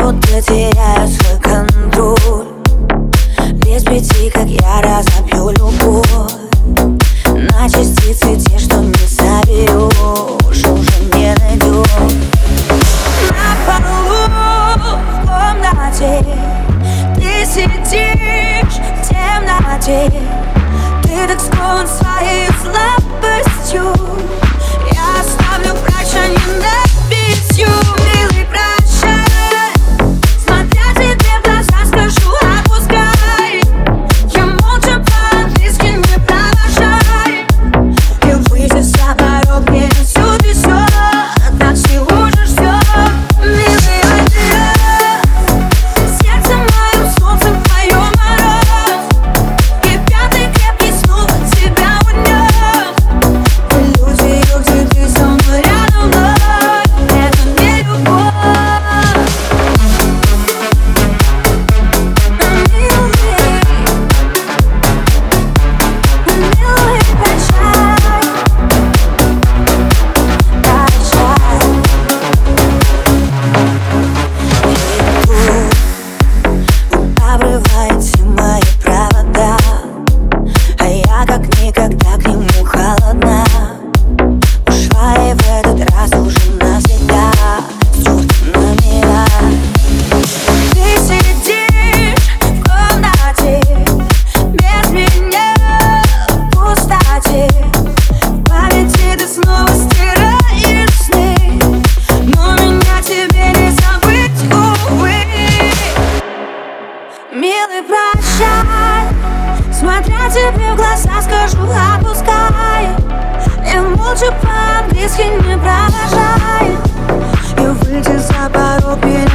Вот где теряю свой контроль. Без пяти, как я разобью любовь. На частицы те, что не соберешь Уже не найдешь. На полу в комнате Ты сидишь в темноте. и прощай. Смотря тебе в глаза, скажу отпускай И молча по-английски не провожай И выйти за порог меня